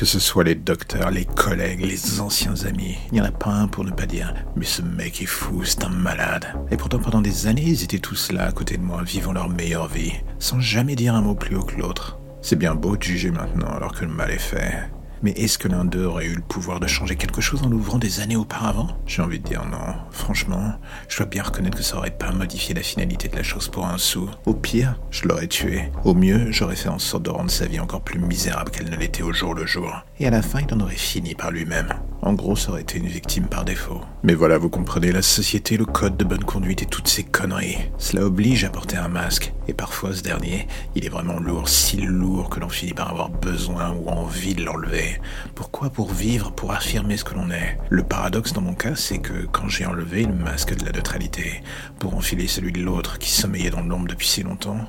Que ce soit les docteurs, les collègues, les anciens amis, il n'y en a pas un pour ne pas dire Mais ce mec est fou, c'est un malade. Et pourtant, pendant des années, ils étaient tous là à côté de moi, vivant leur meilleure vie, sans jamais dire un mot plus haut que l'autre. C'est bien beau de juger maintenant alors que le mal est fait. Mais est-ce que l'un d'eux aurait eu le pouvoir de changer quelque chose en l'ouvrant des années auparavant? J'ai envie de dire non. Franchement, je dois bien reconnaître que ça aurait pas modifié la finalité de la chose pour un sou. Au pire, je l'aurais tué. Au mieux, j'aurais fait en sorte de rendre sa vie encore plus misérable qu'elle ne l'était au jour le jour. Et à la fin, il en aurait fini par lui-même. En gros, ça aurait été une victime par défaut. Mais voilà, vous comprenez, la société, le code de bonne conduite et toutes ces conneries. Cela oblige à porter un masque. Et parfois, ce dernier, il est vraiment lourd, si lourd que l'on finit par avoir besoin ou envie de l'enlever. Pourquoi Pour vivre, pour affirmer ce que l'on est? Le paradoxe dans mon cas, c'est que quand j'ai enlevé le masque de la neutralité, pour enfiler celui de l'autre qui sommeillait dans l'ombre depuis si longtemps,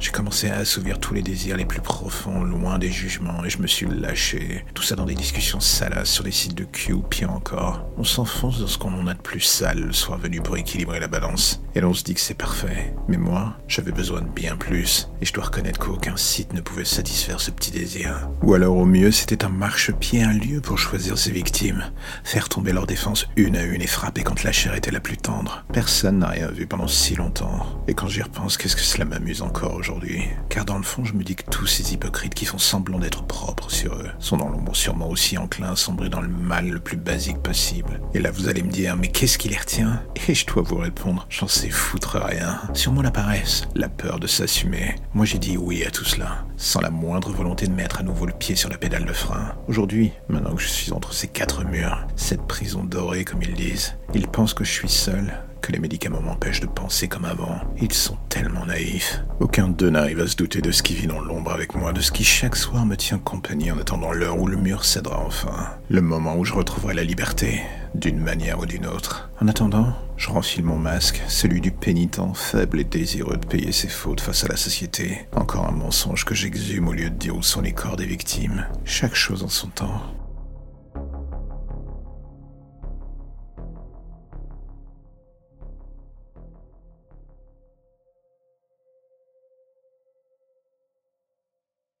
j'ai commencé à assouvir tous les désirs les plus profonds, loin des jugements, et je me suis lâché. Tout ça dans des discussions salaces sur des sites de ou pire encore. On s'enfonce dans ce qu'on en a de plus sale le soir venu pour équilibrer la balance. Et l'on se dit que c'est parfait. Mais moi, j'avais besoin de bien plus. Et je dois reconnaître qu'aucun site ne pouvait satisfaire ce petit désir. Ou alors au mieux, c'était un marchepied, un lieu pour choisir ses victimes. Faire tomber leurs défenses une à une et frapper quand la chair était la plus tendre. Personne n'a rien vu pendant si longtemps. Et quand j'y repense, qu'est-ce que cela m'amuse encore aujourd'hui? Car dans le fond, je me dis que tous ces hypocrites qui font semblant d'être propres sur eux sont dans l'ombre sûrement aussi enclins à sombrer dans le mal le plus basique possible. Et là, vous allez me dire, mais qu'est-ce qui les retient? Et je dois vous répondre, j'en sais foutre rien. Sûrement la paresse, la peur de s'assumer. Moi, j'ai dit oui à tout cela, sans la moindre volonté de mettre à nouveau le pied sur la pédale de frein. Aujourd'hui, maintenant que je suis entre ces quatre murs, cette prison dorée comme ils disent, ils pensent que je suis seul, que les médicaments m'empêchent de penser comme avant. Ils sont tellement naïfs. Aucun d'eux n'arrive à se douter de ce qui vit dans l'ombre avec moi, de ce qui chaque soir me tient compagnie en attendant l'heure où le mur cédera enfin. Le moment où je retrouverai la liberté, d'une manière ou d'une autre. En attendant, je renfile mon masque, celui du pénitent faible et désireux de payer ses fautes face à la société. Encore un mensonge que j'exhume au lieu de dire où sont les corps des victimes. Chaque chose en son temps.